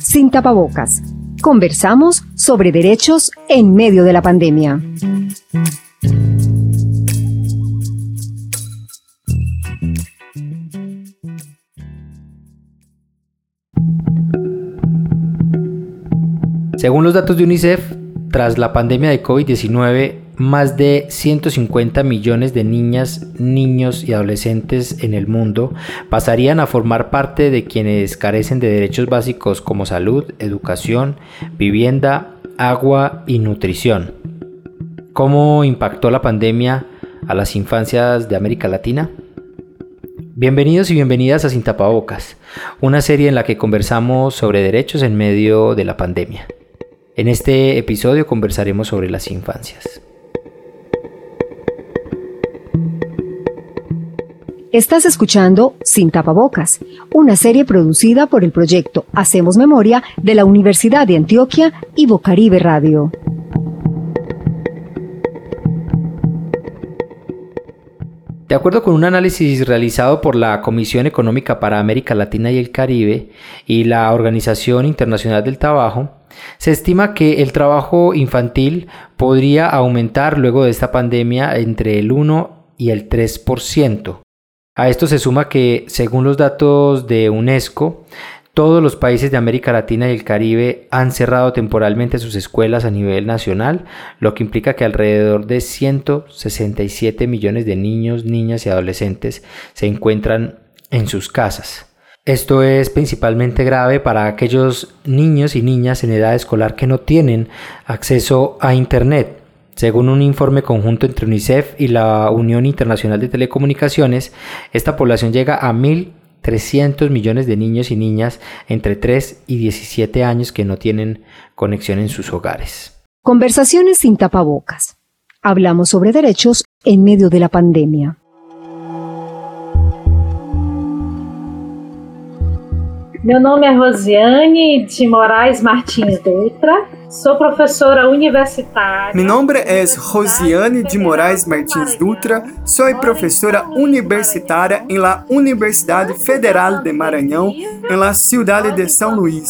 Sin tapabocas. Conversamos sobre derechos en medio de la pandemia. Según los datos de UNICEF, tras la pandemia de COVID-19, más de 150 millones de niñas, niños y adolescentes en el mundo pasarían a formar parte de quienes carecen de derechos básicos como salud, educación, vivienda, agua y nutrición. ¿Cómo impactó la pandemia a las infancias de América Latina? Bienvenidos y bienvenidas a Sin Tapabocas, una serie en la que conversamos sobre derechos en medio de la pandemia. En este episodio conversaremos sobre las infancias. Estás escuchando Sin Tapabocas, una serie producida por el proyecto Hacemos Memoria de la Universidad de Antioquia y Bocaribe Radio. De acuerdo con un análisis realizado por la Comisión Económica para América Latina y el Caribe y la Organización Internacional del Trabajo, se estima que el trabajo infantil podría aumentar luego de esta pandemia entre el 1 y el 3%. A esto se suma que, según los datos de UNESCO, todos los países de América Latina y el Caribe han cerrado temporalmente sus escuelas a nivel nacional, lo que implica que alrededor de 167 millones de niños, niñas y adolescentes se encuentran en sus casas. Esto es principalmente grave para aquellos niños y niñas en edad escolar que no tienen acceso a Internet. Según un informe conjunto entre UNICEF y la Unión Internacional de Telecomunicaciones, esta población llega a 1.300 millones de niños y niñas entre 3 y 17 años que no tienen conexión en sus hogares. Conversaciones sin tapabocas. Hablamos sobre derechos en medio de la pandemia. Meu nome é Rosiane de Moraes Martins Dutra. Sou professora universitária. Mi nombre es Rosiane de Moraes Martins Dutra. Soy profesora universitária em la Universidade Federal de Maranhão, em la cidade de São Luís.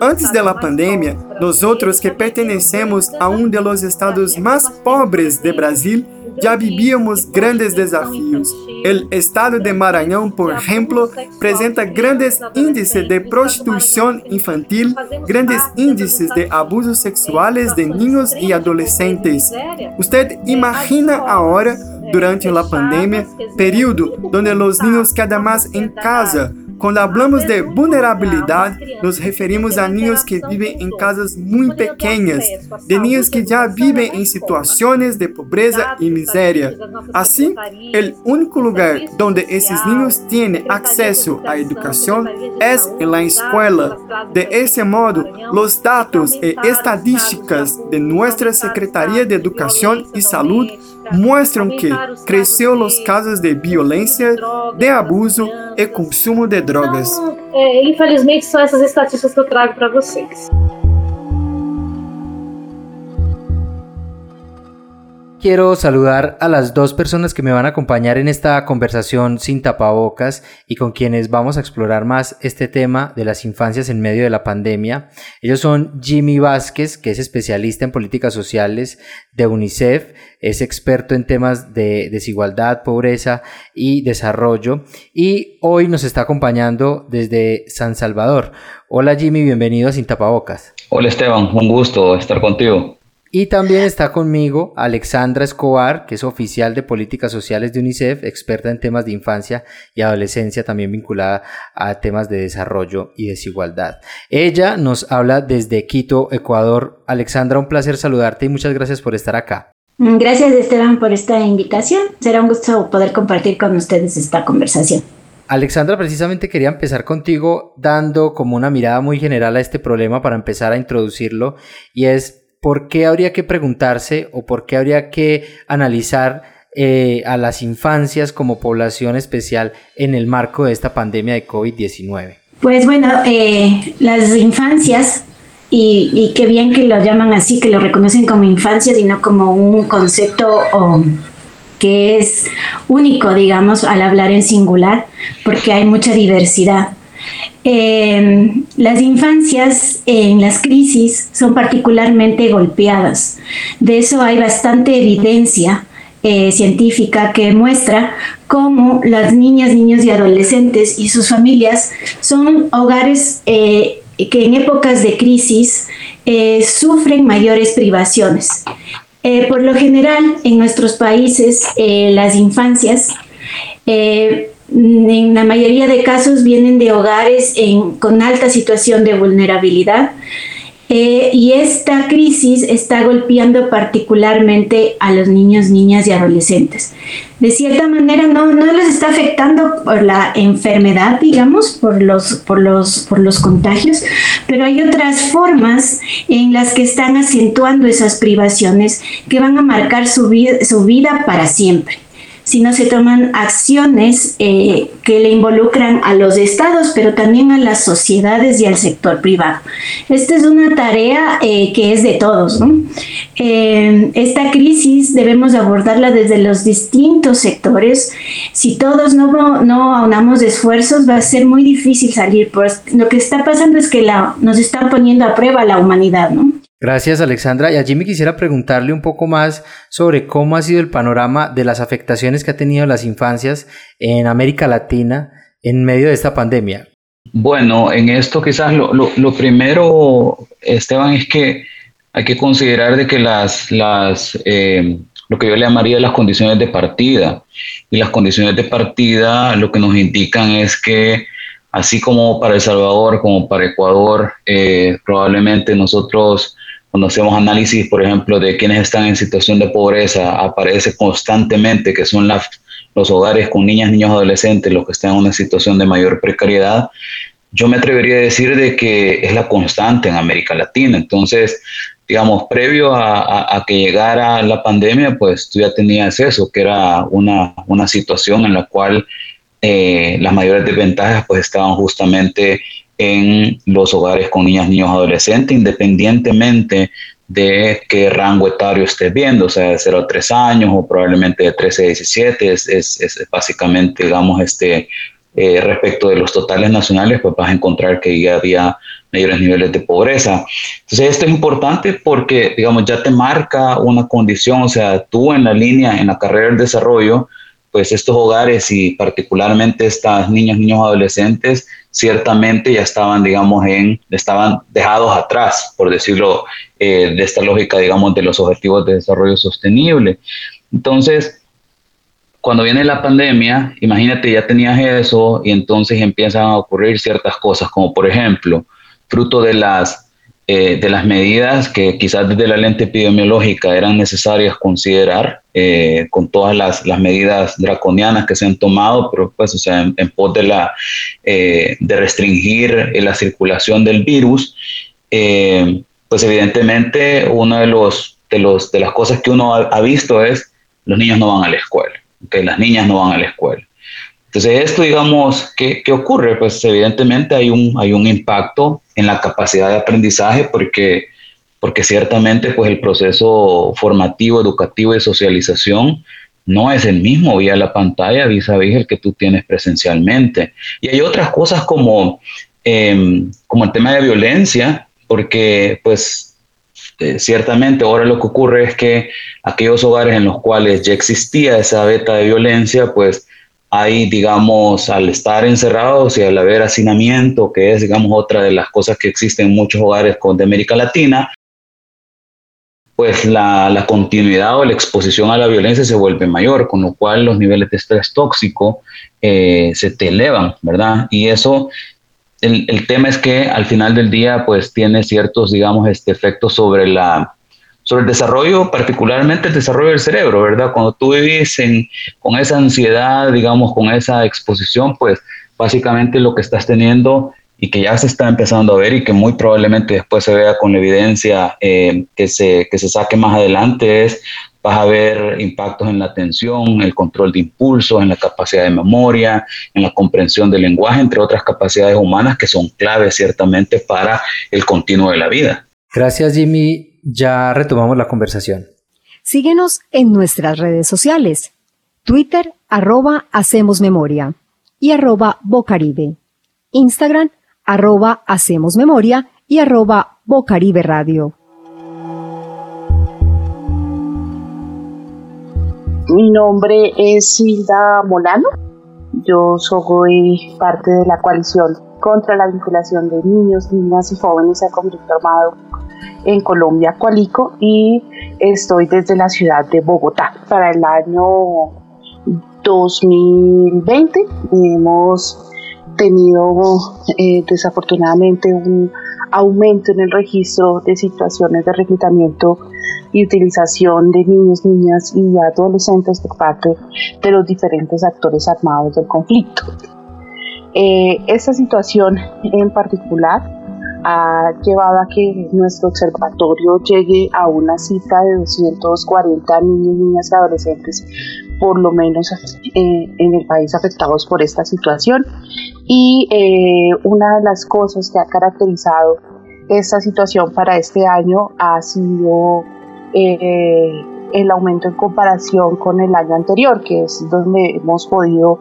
Antes da pandemia, nós outros que pertencemos a um dos estados mais pobres de Brasil, já vivíamos grandes desafios. O estado de Maranhão, por exemplo, apresenta grandes índices de prostituição infantil, grandes índices de abusos sexuales de niños e adolescentes. Usted imagina agora, durante a pandemia, período onde os niños quedam mais em casa, quando falamos de vulnerabilidade, nos referimos a niños que vivem em casas muito pequenas, de niños que já vivem em situações de pobreza e miséria. Assim, o único lugar onde esses niños têm acesso à educação é na escola. De esse modo, os dados e estadísticas de nossa Secretaria de Educação e Saúde mostram que cresceu os casos de violência, de abuso e consumo de drogas. Então, é, infelizmente, são essas estatísticas que eu trago para vocês. Quiero saludar a las dos personas que me van a acompañar en esta conversación sin tapabocas y con quienes vamos a explorar más este tema de las infancias en medio de la pandemia. Ellos son Jimmy Vázquez, que es especialista en políticas sociales de UNICEF, es experto en temas de desigualdad, pobreza y desarrollo y hoy nos está acompañando desde San Salvador. Hola Jimmy, bienvenido a Sin Tapabocas. Hola Esteban, un gusto estar contigo. Y también está conmigo Alexandra Escobar, que es oficial de políticas sociales de UNICEF, experta en temas de infancia y adolescencia, también vinculada a temas de desarrollo y desigualdad. Ella nos habla desde Quito, Ecuador. Alexandra, un placer saludarte y muchas gracias por estar acá. Gracias Esteban por esta invitación. Será un gusto poder compartir con ustedes esta conversación. Alexandra, precisamente quería empezar contigo dando como una mirada muy general a este problema para empezar a introducirlo y es ¿por qué habría que preguntarse o por qué habría que analizar eh, a las infancias como población especial en el marco de esta pandemia de COVID-19? Pues bueno, eh, las infancias, y, qué bien que lo llaman así, que lo reconocen como infancias y no como un concepto que es único, digamos, al hablar en singular, porque hay mucha diversidad. Em, las infancias en las crisis son particularmente golpeadas. De eso hay bastante evidencia eh, científica que muestra cómo las niñas, niños y adolescentes y sus familias son hogares eh, que en épocas de crisis eh, sufren mayores privaciones. por lo general, en nuestros países, las infancias en la mayoría de casos vienen de hogares con alta situación de vulnerabilidad. Eh, y esta crisis está golpeando particularmente a los niños, niñas y adolescentes. De cierta manera no, no les está afectando por la enfermedad, digamos, por los, por, los, por los contagios, pero hay otras formas en las que están acentuando esas privaciones que van a marcar su, su vida para siempre si no se toman acciones eh, que le involucran a los estados, pero también a las sociedades y al sector privado. Esta es una tarea eh, que es de todos. Eh, esta crisis debemos abordarla desde los distintos sectores. Si todos no, no aunamos esfuerzos, va a ser muy difícil salir. Pues lo que está pasando es que la, nos están poniendo a prueba la humanidad. ¿no? Gracias Alexandra. Y allí me quisiera preguntarle un poco más sobre cómo ha sido el panorama de las afectaciones que ha tenido las infancias en América Latina en medio de esta pandemia. Bueno, en esto quizás lo, primero, Esteban, es que hay que considerar de que las, las eh, lo que yo le llamaría las condiciones de partida. Y las condiciones de partida lo que nos indican es que así como para El Salvador, como para Ecuador, eh, probablemente nosotros cuando hacemos análisis, por ejemplo, de quienes están en situación de pobreza, aparece constantemente que son los hogares con niñas, niños, adolescentes los que están en una situación de mayor precariedad. Yo me atrevería a decir de que es la constante en América Latina. Entonces, digamos, previo a, que llegara la pandemia, pues tú ya tenías eso, que era una, una situación en la cual eh, las mayores desventajas pues estaban justamente en los hogares con niñas, niños, adolescentes, independientemente de qué rango etario estés viendo, o sea, de 0 a 3 años o probablemente de 13 a 17, es, es, básicamente, digamos, este, eh, respecto de los totales nacionales, pues vas a encontrar que ya había mayores niveles de pobreza. Entonces, esto es importante porque, digamos, ya te marca una condición, o sea, tú en la línea, en la carrera del desarrollo, pues estos hogares y particularmente estas niñas, niños, adolescentes, ciertamente ya estaban, digamos, en, estaban dejados atrás, por decirlo, eh, de esta lógica, digamos, de los objetivos de desarrollo sostenible. Entonces, cuando viene la pandemia, imagínate, ya tenías eso y entonces empiezan a ocurrir ciertas cosas, como por ejemplo, fruto de las eh, de las medidas que quizás desde la lente epidemiológica eran necesarias considerar, eh, con todas las, las, medidas draconianas que se han tomado, pero pues, o sea, en, pos de, la, eh, de restringir la circulación del virus, pues evidentemente una de, los, de, los, de las cosas que uno ha, visto es los niños no van a la escuela, que las niñas no van a la escuela. Entonces, esto, digamos, ¿qué, ¿qué, ocurre? Pues evidentemente hay un, hay un impacto en la capacidad de aprendizaje porque, porque ciertamente pues el proceso formativo, educativo y socialización no es el mismo vía la pantalla vis a vis el que tú tienes presencialmente. Y hay otras cosas como, em, como el tema de violencia, porque pues eh, ciertamente ahora lo que ocurre es que aquellos hogares en los cuales ya existía esa beta de violencia, pues hay, digamos, al estar encerrados y al haber hacinamiento, que es, digamos, otra de las cosas que existen en muchos hogares de América Latina, pues la, continuidad o la exposición a la violencia se vuelve mayor, con lo cual los niveles de estrés tóxico eh, se te elevan, ¿verdad? Y eso, el, el, tema es que al final del día, pues tiene ciertos, digamos, este, efectos sobre la, sobre el desarrollo, particularmente el desarrollo del cerebro, ¿verdad? Cuando tú vivís en, con esa ansiedad, digamos, con esa exposición, pues básicamente lo que estás teniendo y que ya se está empezando a ver y que muy probablemente después se vea con la evidencia eh, que, se, que se saque más adelante es vas a ver impactos en la atención, el control de impulsos, en la capacidad de memoria, en la comprensión del lenguaje, entre otras capacidades humanas que son claves ciertamente para el continuo de la vida. Gracias Jimmy ya retomamos la conversación. Síguenos en nuestras redes sociales. Twitter, arroba Hacemos Memoria y arroba Bocaribe. Instagram, arroba Hacemos Memoria y arroba Bocaribe Radio. Mi nombre es Hilda Molano. Yo soy parte de la coalición contra la vinculación de niños, niñas y jóvenes al conflicto armado en Colombia, Cualico, y estoy desde la ciudad de Bogotá. Para el año 2020 hemos tenido eh, desafortunadamente un aumento en el registro de situaciones de reclutamiento y utilización de niños, niñas y adolescentes por parte de los diferentes actores armados del conflicto. Eh, esta situación en particular ha llevado a que nuestro observatorio llegue a una cifra de 240 niños, niñas y adolescentes, por lo menos eh, en el país afectados por esta situación. Y eh, una de las cosas que ha caracterizado esta situación para este año ha sido eh, el aumento en comparación con el año anterior, que es donde hemos podido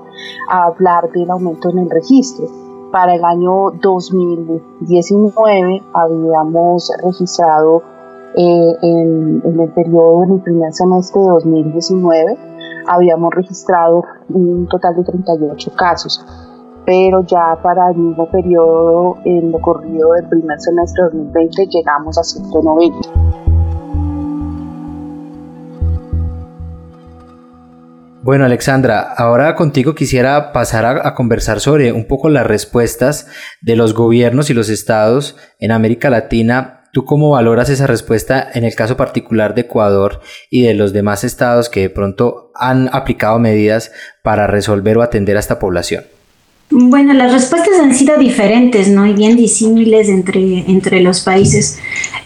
hablar del aumento en el registro. Para el año 2019 habíamos registrado eh, en, el periodo, en el primer semestre de 2019, habíamos registrado un total de 38 casos, pero ya para el mismo periodo, en lo corrido del primer semestre de 2020, llegamos a 190. Bueno, Alexandra, ahora contigo quisiera pasar a, conversar sobre un poco las respuestas de los gobiernos y los estados en América Latina. ¿Tú cómo valoras esa respuesta en el caso particular de Ecuador y de los demás estados que de pronto han aplicado medidas para resolver o atender a esta población? Bueno, las respuestas han sido diferentes, ¿no? Y bien disímiles entre, entre los países.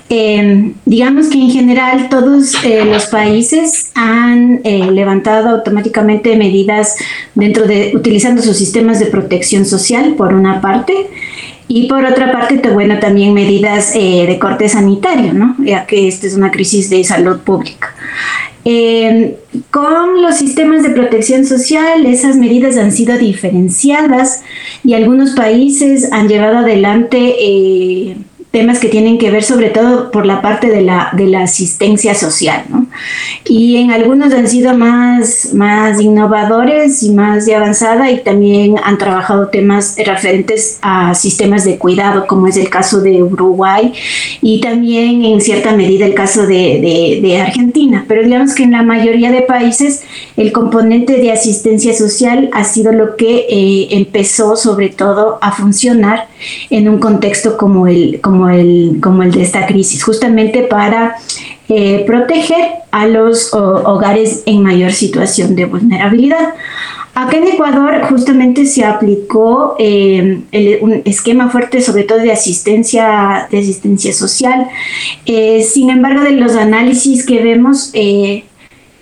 Eh, digamos que en general todos eh, los países han eh, levantado automáticamente medidas dentro de utilizando sus sistemas de protección social, por una parte, y por otra parte, bueno, también medidas de corte sanitario, ¿no? Ya que esta es una crisis de salud pública. Eh, con los sistemas de protección social, esas medidas han sido diferenciadas y algunos países han llevado adelante eh, temas que tienen que ver sobre todo por la parte de la, de la asistencia social, ¿no? Y en algunos han sido más, más innovadores y más de avanzada y también han trabajado temas referentes a sistemas de cuidado, como es el caso de Uruguay y también en cierta medida el caso de, de, Argentina. Pero digamos que en la mayoría de países el componente de asistencia social ha sido lo que eh, empezó sobre todo a funcionar en un contexto como el, como el, como el de esta crisis, justamente para eh, proteger a los hogares en mayor situación de vulnerabilidad. Acá en Ecuador justamente se aplicó eh, un esquema fuerte sobre todo de asistencia, de asistencia social. Eh, sin embargo, de los análisis que vemos,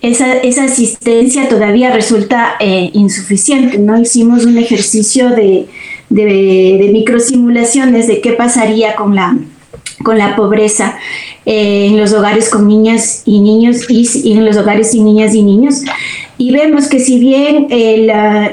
esa, esa, asistencia todavía resulta insuficiente. ¿no? Hicimos un ejercicio de, de, microsimulaciones de qué pasaría con la, con la pobreza eh, en los hogares con niñas y niños y, en los hogares sin niñas y niños. Y vemos que si bien eh,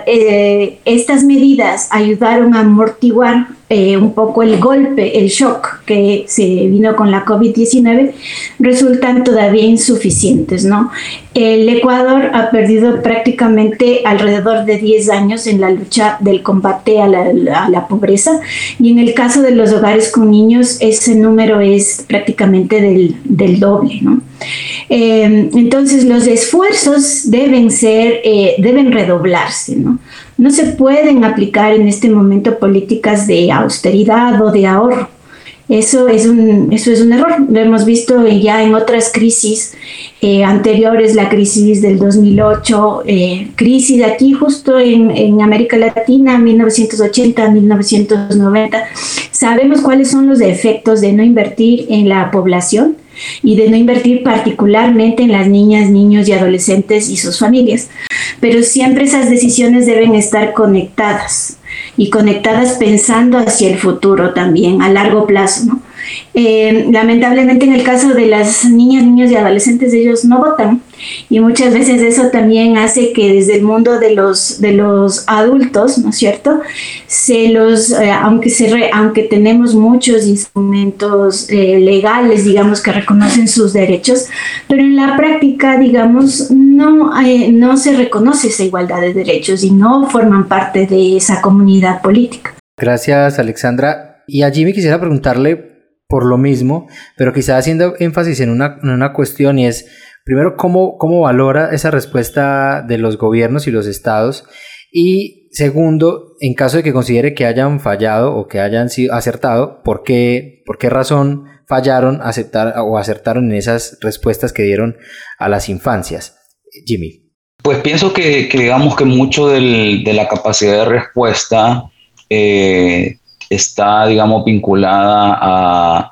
eh, estas medidas ayudaron a amortiguar eh, un poco el golpe, el shock que se vino con la COVID-19, resultan todavía insuficientes, ¿no? El Ecuador ha perdido prácticamente alrededor de 10 años en la lucha del combate a la, pobreza y en el caso de los hogares con niños ese número es prácticamente del, del doble, ¿no? Eh, entonces los esfuerzos deben ser, eh, deben redoblarse, ¿no? No se pueden aplicar en este momento políticas de austeridad o de ahorro. Eso es un, eso es un error. Lo hemos visto ya en otras crisis eh, anteriores, la crisis del 2008, eh, crisis aquí justo en, en América Latina, 1980, 1990. Sabemos cuáles son los efectos de no invertir en la población y de no invertir particularmente en las niñas, niños y adolescentes y sus familias. Pero siempre esas decisiones deben estar conectadas y conectadas pensando hacia el futuro también, a largo plazo. Eh, lamentablemente en el caso de las niñas, niños y adolescentes, ellos no votan y muchas veces eso también hace que desde el mundo de los, de los adultos, ¿no es cierto? Se los, eh, aunque, se aunque tenemos muchos instrumentos eh, legales, digamos, que reconocen sus derechos, pero en la práctica, digamos, no, no se reconoce esa igualdad de derechos y no forman parte de esa comunidad política. Gracias, Alexandra. Y a Jimmy quisiera preguntarle por lo mismo, pero quizá haciendo énfasis en una, en una cuestión y es, primero, ¿cómo, ¿cómo valora esa respuesta de los gobiernos y los estados? Y segundo, en caso de que considere que hayan fallado o que hayan sido acertado, ¿por qué, por qué razón fallaron aceptar o acertaron en esas respuestas que dieron a las infancias? Jimmy. Pues pienso que, digamos que mucho del, de la capacidad de respuesta eh, está, digamos, vinculada a,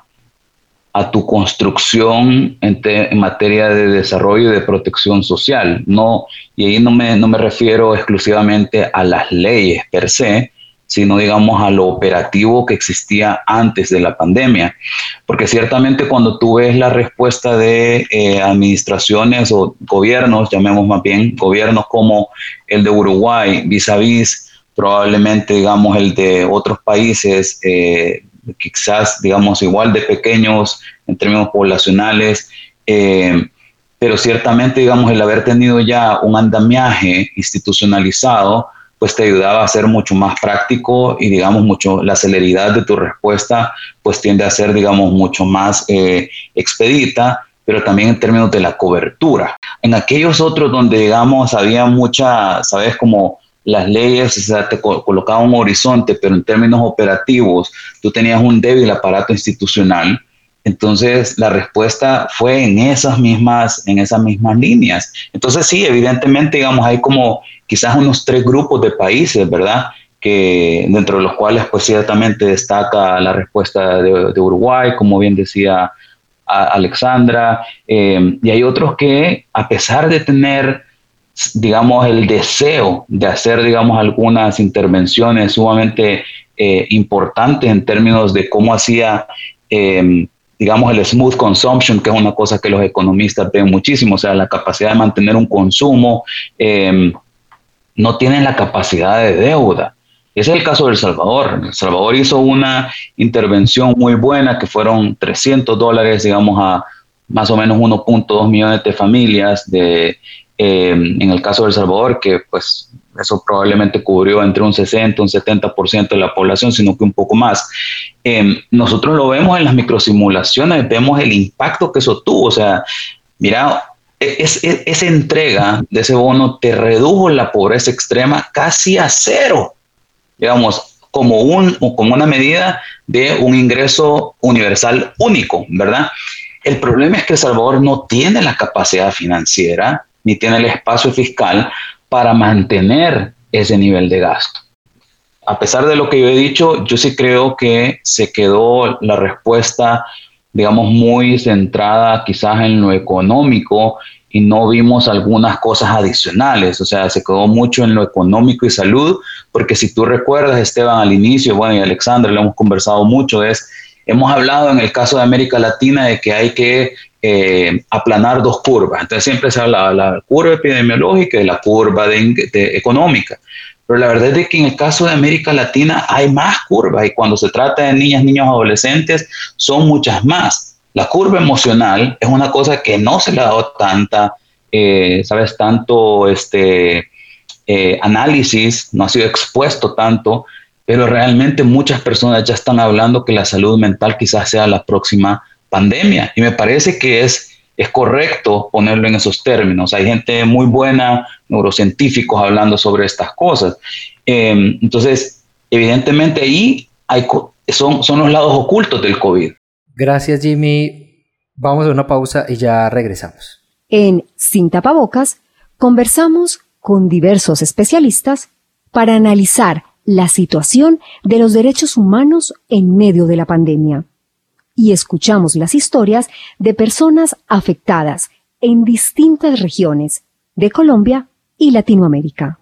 tu construcción en, materia de desarrollo y de protección social. No, y ahí no me, no me refiero exclusivamente a las leyes per se, sino digamos a lo operativo que existía antes de la pandemia. Porque ciertamente cuando tú ves la respuesta de eh, administraciones o gobiernos, llamemos más bien gobiernos como el de Uruguay, vis a vis probablemente, digamos, el de otros países, eh, quizás, digamos, igual de pequeños en términos poblacionales, eh, pero ciertamente, digamos, el haber tenido ya un andamiaje institucionalizado, pues te ayudaba a ser mucho más práctico y, digamos, mucho, la celeridad de tu respuesta, pues tiende a ser, digamos, mucho más eh, expedita pero también en términos de la cobertura. En aquellos otros donde, digamos, había mucha, ¿sabes? Como las leyes, o sea, te colocaba un horizonte, pero en términos operativos tú tenías un débil aparato institucional. Entonces la respuesta fue en esas mismas, en esas mismas líneas. Entonces sí, evidentemente, digamos, hay como quizás unos tres grupos de países, ¿verdad? Que dentro de los cuales, pues ciertamente destaca la respuesta de, Uruguay, como bien decía Alexandra, eh, y hay otros que, a pesar de tener digamos, el deseo de hacer, digamos, algunas intervenciones sumamente eh, importantes en términos de cómo hacía, em, digamos, el smooth consumption, que es una cosa que los economistas ven muchísimo, o sea, la capacidad de mantener un consumo, em, no tienen la capacidad de deuda. Ese es el caso de Salvador. El Salvador hizo una intervención muy buena que fueron 300 dólares, digamos, a más o menos 1.2 millones de familias de eh, en el caso de El Salvador, que pues eso probablemente cubrió entre un 60 y un 70% de la población, sino que un poco más. Eh, nosotros lo vemos en las microsimulaciones, vemos el impacto que eso tuvo. O sea, mira, es, esa entrega de ese bono te redujo la pobreza extrema casi a cero, digamos, como, un, como una medida de un ingreso universal único, ¿verdad? El problema es que El Salvador no tiene la capacidad financiera ni tiene el espacio fiscal para mantener ese nivel de gasto. A pesar de lo que yo he dicho, yo sí creo que se quedó la respuesta, digamos, muy centrada quizás en lo económico y no vimos algunas cosas adicionales, o sea, se quedó mucho en lo económico y salud, porque si tú recuerdas, Esteban, al inicio, bueno, y Alexandra, lo hemos conversado mucho, es, hemos hablado en el caso de América Latina de que hay que eh, aplanar dos curvas. Entonces siempre se habla de la curva epidemiológica y la curva económica. Pero la verdad es que en el caso de América Latina hay más curvas y cuando se trata de niñas, niños, adolescentes, son muchas más. La curva emocional es una cosa que no se le ha dado tanta, eh, sabes, tanto este, eh, análisis, no ha sido expuesto tanto, pero realmente muchas personas ya están hablando que la salud mental quizás sea la próxima pandemia. Y me parece que es, es correcto ponerlo en esos términos. Hay gente muy buena, neurocientíficos, hablando sobre estas cosas. Em, entonces, evidentemente ahí hay, son, son los lados ocultos del COVID. Gracias, Jimmy. Vamos a una pausa y ya regresamos. En Sin Tapabocas conversamos con diversos especialistas para analizar la situación de los derechos humanos en medio de la pandemia y escuchamos las historias de personas afectadas en distintas regiones de Colombia y Latinoamérica.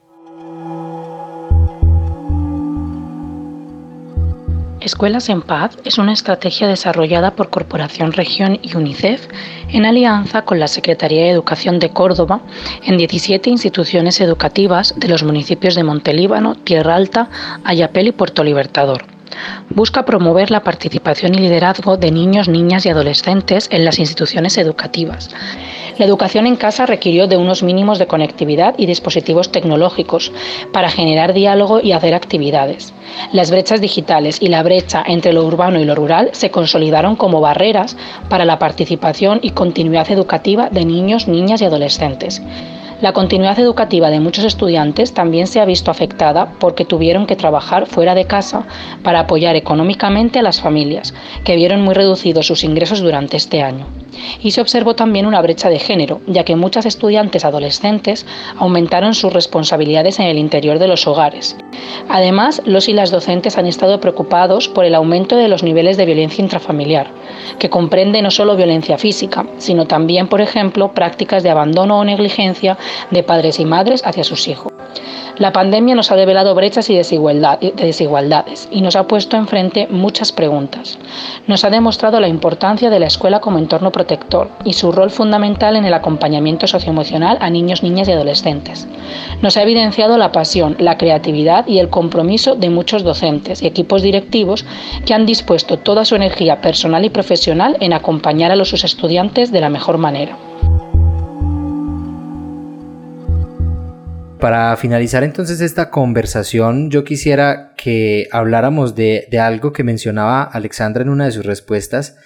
Escuelas en Paz es una estrategia desarrollada por Corporación Región y UNICEF en alianza con la Secretaría de Educación de Córdoba en 17 instituciones educativas de los municipios de Montelíbano, Tierra Alta, Ayapel y Puerto Libertador. Busca promover la participación y liderazgo de niños, niñas y adolescentes en las instituciones educativas. La educación en casa requirió de unos mínimos de conectividad y dispositivos tecnológicos para generar diálogo y hacer actividades. Las brechas digitales y la brecha entre lo urbano y lo rural se consolidaron como barreras para la participación y continuidad educativa de niños, niñas y adolescentes. La continuidad educativa de muchos estudiantes también se ha visto afectada porque tuvieron que trabajar fuera de casa para apoyar económicamente a las familias, que vieron muy reducidos sus ingresos durante este año. Y se observó también una brecha de género, ya que muchas estudiantes adolescentes aumentaron sus responsabilidades en el interior de los hogares. Además, los y las docentes han estado preocupados por el aumento de los niveles de violencia intrafamiliar, que comprende no solo violencia física, sino también, por ejemplo, prácticas de abandono o negligencia de padres y madres hacia sus hijos. La pandemia nos ha develado brechas y desigualdades y nos ha puesto enfrente muchas preguntas. Nos ha demostrado la importancia de la escuela como entorno protector y su rol fundamental en el acompañamiento socioemocional a niños, niñas y adolescentes. Nos ha evidenciado la pasión, la creatividad y el compromiso de muchos docentes y equipos directivos que han dispuesto toda su energía personal y profesional en acompañar a los sus estudiantes de la mejor manera. Para finalizar entonces esta conversación, yo quisiera que habláramos de, algo que mencionaba Alexandra en una de sus respuestas,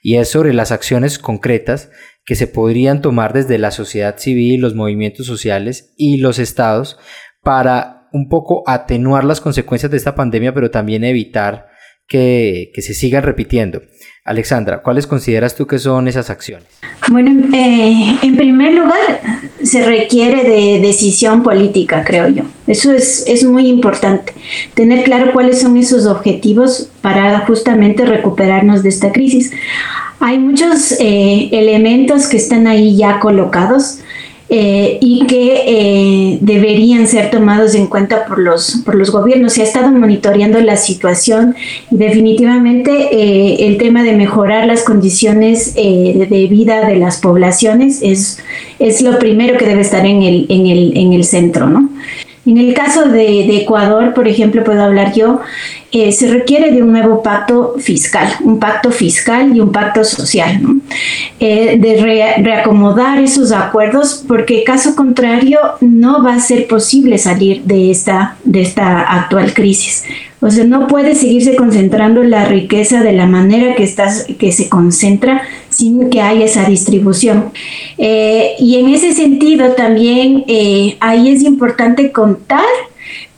y es sobre las acciones concretas que se podrían tomar desde la sociedad civil, los movimientos sociales y los estados para un poco atenuar las consecuencias de esta pandemia, pero también evitar que, se sigan repitiendo. Alexandra, ¿cuáles consideras tú que son esas acciones? Bueno, eh, en primer lugar, se requiere de decisión política, creo yo. Eso es, es muy importante, tener claro cuáles son esos objetivos para justamente recuperarnos de esta crisis. Hay muchos eh, elementos que están ahí ya colocados. Eh, y que eh, deberían ser tomados en cuenta por los, por los gobiernos. Se ha estado monitoreando la situación y definitivamente eh, el tema de mejorar las condiciones de vida de las poblaciones es, es lo primero que debe estar en el, en el, en el centro, ¿no? En el caso de, Ecuador, por ejemplo, puedo hablar yo, eh, se requiere de un nuevo pacto fiscal, un pacto fiscal y un pacto social, eh, de reacomodar esos acuerdos, porque caso contrario no va a ser posible salir de esta, de esta actual crisis. O sea, no puede seguirse concentrando la riqueza de la manera que, que se concentra sin que haya esa distribución. Eh, y en ese sentido también eh, ahí es importante contar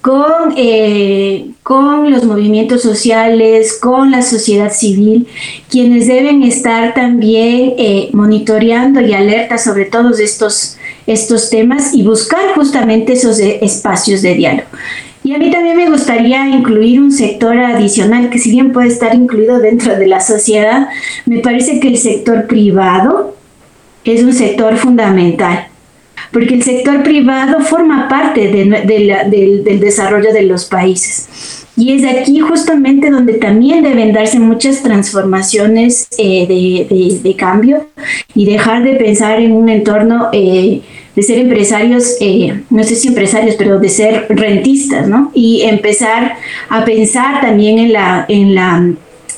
con, eh, con los movimientos sociales, con la sociedad civil, quienes deben estar también monitoreando y alerta sobre todos estos, estos temas y buscar justamente esos espacios de diálogo. Y a mí también me gustaría incluir un sector adicional que si bien puede estar incluido dentro de la sociedad, me parece que el sector privado es un sector fundamental, porque el sector privado forma parte del desarrollo de los países. Y es aquí justamente donde también deben darse muchas transformaciones eh, de, cambio y dejar de pensar en un entorno eh, de ser empresarios, eh, no sé si empresarios, pero de ser rentistas, ¿no? Y empezar a pensar también en la, en la,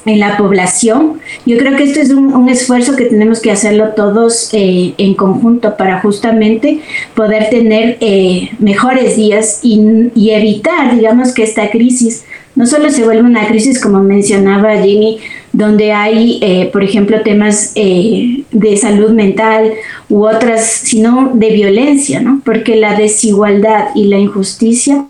en la población. Yo creo que esto es un, esfuerzo que tenemos que hacerlo todos eh, en conjunto para justamente poder tener eh, mejores días y, y evitar, digamos, que esta crisis no solo se vuelve una crisis, como mencionaba Jimmy, donde hay, eh, por ejemplo, temas eh, de salud mental u otras, sino de violencia, ¿no? Porque la desigualdad y la injusticia,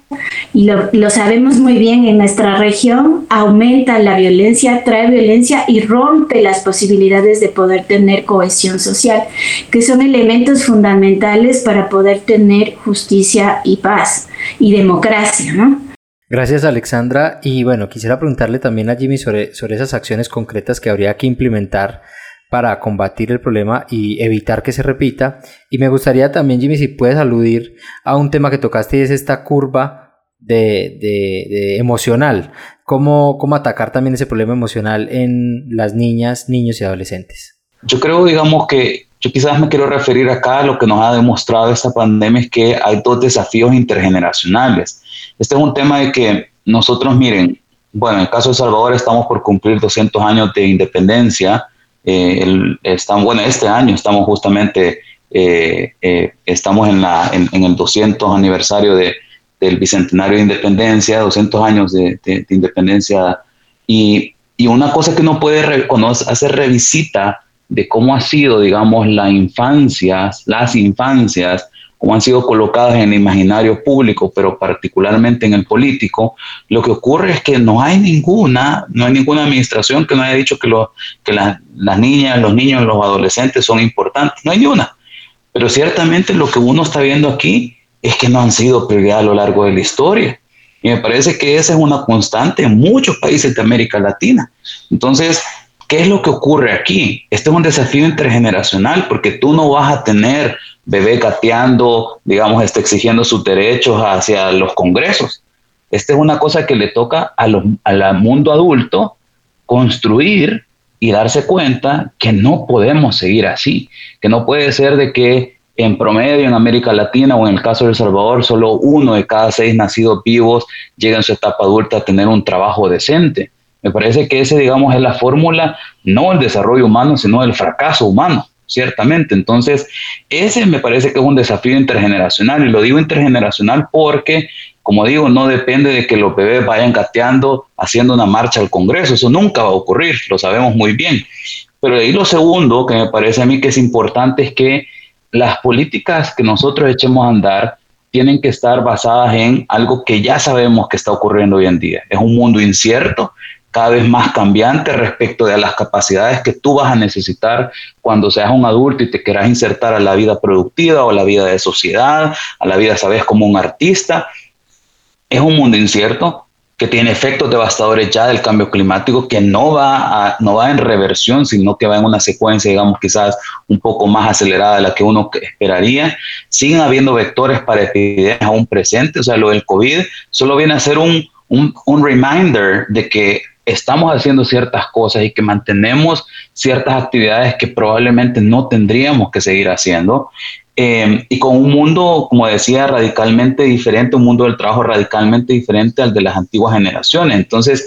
y lo, lo, sabemos muy bien en nuestra región, aumenta la violencia, trae violencia y rompe las posibilidades de poder tener cohesión social, que son elementos fundamentales para poder tener justicia y paz y democracia, ¿no? Gracias Alexandra y bueno, quisiera preguntarle también a Jimmy sobre, sobre esas acciones concretas que habría que implementar para combatir el problema y evitar que se repita. Y me gustaría también, Jimmy, si puedes aludir a un tema que tocaste y es esta curva de, emocional. ¿Cómo, ¿Cómo atacar también ese problema emocional en las niñas, niños y adolescentes? Yo creo, digamos, que yo quizás me quiero referir acá a lo que nos ha demostrado esta pandemia es que hay dos desafíos intergeneracionales. Este es un tema de que nosotros, miren, bueno, en el caso de Salvador estamos por cumplir 200 años de independencia. Eh, bueno, este año estamos justamente, eh, eh, estamos en, la, en, el 200 aniversario de, del Bicentenario de Independencia, 200 años de, de, independencia. Y, y, una cosa que uno puede, cuando hace revisita de cómo ha sido, digamos, la infancia, las infancias como han sido colocadas en el imaginario público, pero particularmente en el político, lo que ocurre es que no hay ninguna, no hay ninguna administración que no haya dicho que, las niñas, los niños, los adolescentes son importantes, no hay ni una. Pero ciertamente lo que uno está viendo aquí es que no han sido prioridad a lo largo de la historia. Y me parece que esa es una constante en muchos países de América Latina. Entonces, ¿qué es lo que ocurre aquí? Este es un desafío intergeneracional porque tú no vas a tener bebé gateando, digamos, está exigiendo sus derechos hacia los congresos. Esta es una cosa que le toca al mundo adulto construir y darse cuenta que no podemos seguir así, que no puede ser de que en promedio en América Latina o en el caso de El Salvador, solo uno de cada seis nacidos vivos llega en su etapa adulta a tener un trabajo decente. Me parece que ese, digamos, es la fórmula, no el desarrollo humano, sino el fracaso humano ciertamente. Entonces, ese me parece que es un desafío intergeneracional y lo digo intergeneracional porque, como digo, no depende de que los bebés vayan gateando haciendo una marcha al Congreso, eso nunca va a ocurrir, lo sabemos muy bien. Pero ahí lo segundo que me parece a mí que es importante es que las políticas que nosotros echemos a andar tienen que estar basadas en algo que ya sabemos que está ocurriendo hoy en día. Es un mundo incierto, cada vez más cambiante respecto de las capacidades que tú vas a necesitar cuando seas un adulto y te quieras insertar a la vida productiva o a la vida de sociedad, a la vida, sabes, como un artista. Es un mundo incierto que tiene efectos devastadores ya del cambio climático, que no va, a, no va en reversión, sino que va en una secuencia, digamos, quizás un poco más acelerada de la que uno esperaría. Siguen habiendo vectores para epidemias aún presentes, o sea, lo del COVID solo viene a ser un, un, un reminder de que estamos haciendo ciertas cosas y que mantenemos ciertas actividades que probablemente no tendríamos que seguir haciendo. Eh, y con un mundo, como decía, radicalmente diferente, un mundo del trabajo radicalmente diferente al de las antiguas generaciones. Entonces,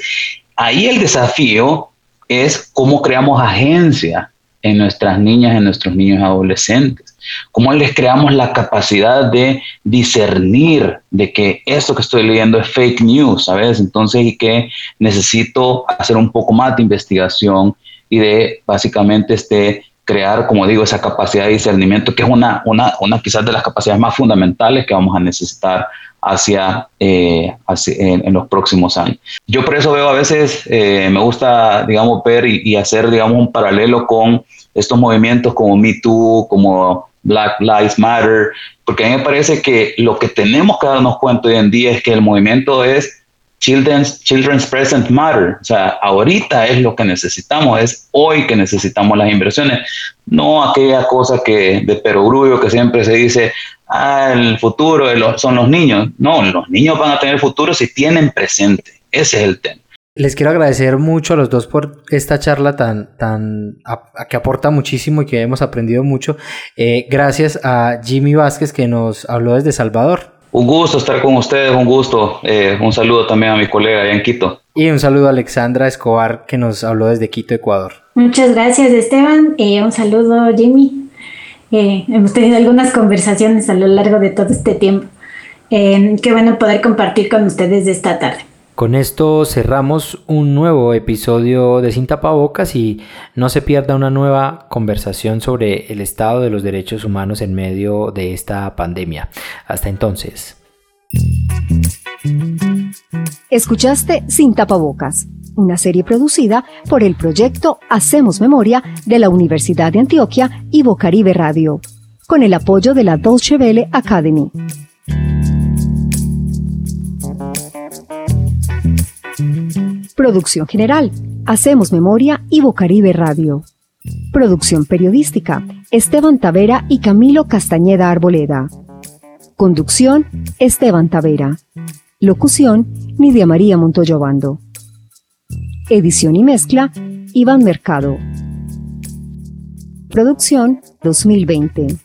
ahí el desafío es cómo creamos agencia en nuestras niñas, en nuestros niños adolescentes. Cómo les creamos la capacidad de discernir de que esto que estoy leyendo es fake news, ¿sabes? Entonces, y que necesito hacer un poco más de investigación y de básicamente este, crear, como digo, esa capacidad de discernimiento, que es una, una, quizás de las capacidades más fundamentales que vamos a necesitar hacia, eh, en, los próximos años. Yo por eso veo a veces, eh, me gusta, digamos, ver y, y, hacer, digamos, un paralelo con estos movimientos como Me Too, como Black Lives Matter, porque a mí me parece que lo que tenemos que darnos cuenta hoy en día es que el movimiento es Children's, Children's Present Matter. O sea, ahorita es lo que necesitamos, es hoy que necesitamos las inversiones, no aquella cosa que de perogrullo que siempre se dice, ah, el futuro son los niños. No, los niños van a tener futuro si tienen presente. Ese es el tema. Les quiero agradecer mucho a los dos por esta charla tan, tan, que aporta muchísimo y que hemos aprendido mucho. Eh, gracias a Jimmy Vázquez que nos habló desde Salvador. Un gusto estar con ustedes, un gusto. Eh, un saludo también a mi colega allá en Quito. Y un saludo a Alexandra Escobar que nos habló desde Quito, Ecuador. Muchas gracias Esteban. Eh, un saludo Jimmy. hemos tenido algunas conversaciones a lo largo de todo este tiempo. qué bueno poder compartir con ustedes esta tarde. Con esto cerramos un nuevo episodio de Sin Tapabocas y no se pierda una nueva conversación sobre el estado de los derechos humanos en medio de esta pandemia. Hasta entonces. Escuchaste Sin Tapabocas, una serie producida por el proyecto Hacemos Memoria de la Universidad de Antioquia y Bocaribe Radio, con el apoyo de la Deutsche Welle Academy. Producción general. Hacemos memoria y Bocaribe Radio. Producción periodística. Esteban Tavera y Camilo Castañeda Arboleda. Conducción. Esteban Tavera. Locución. Nidia María Montoyobando. Edición y mezcla. Iván Mercado. Producción 2020.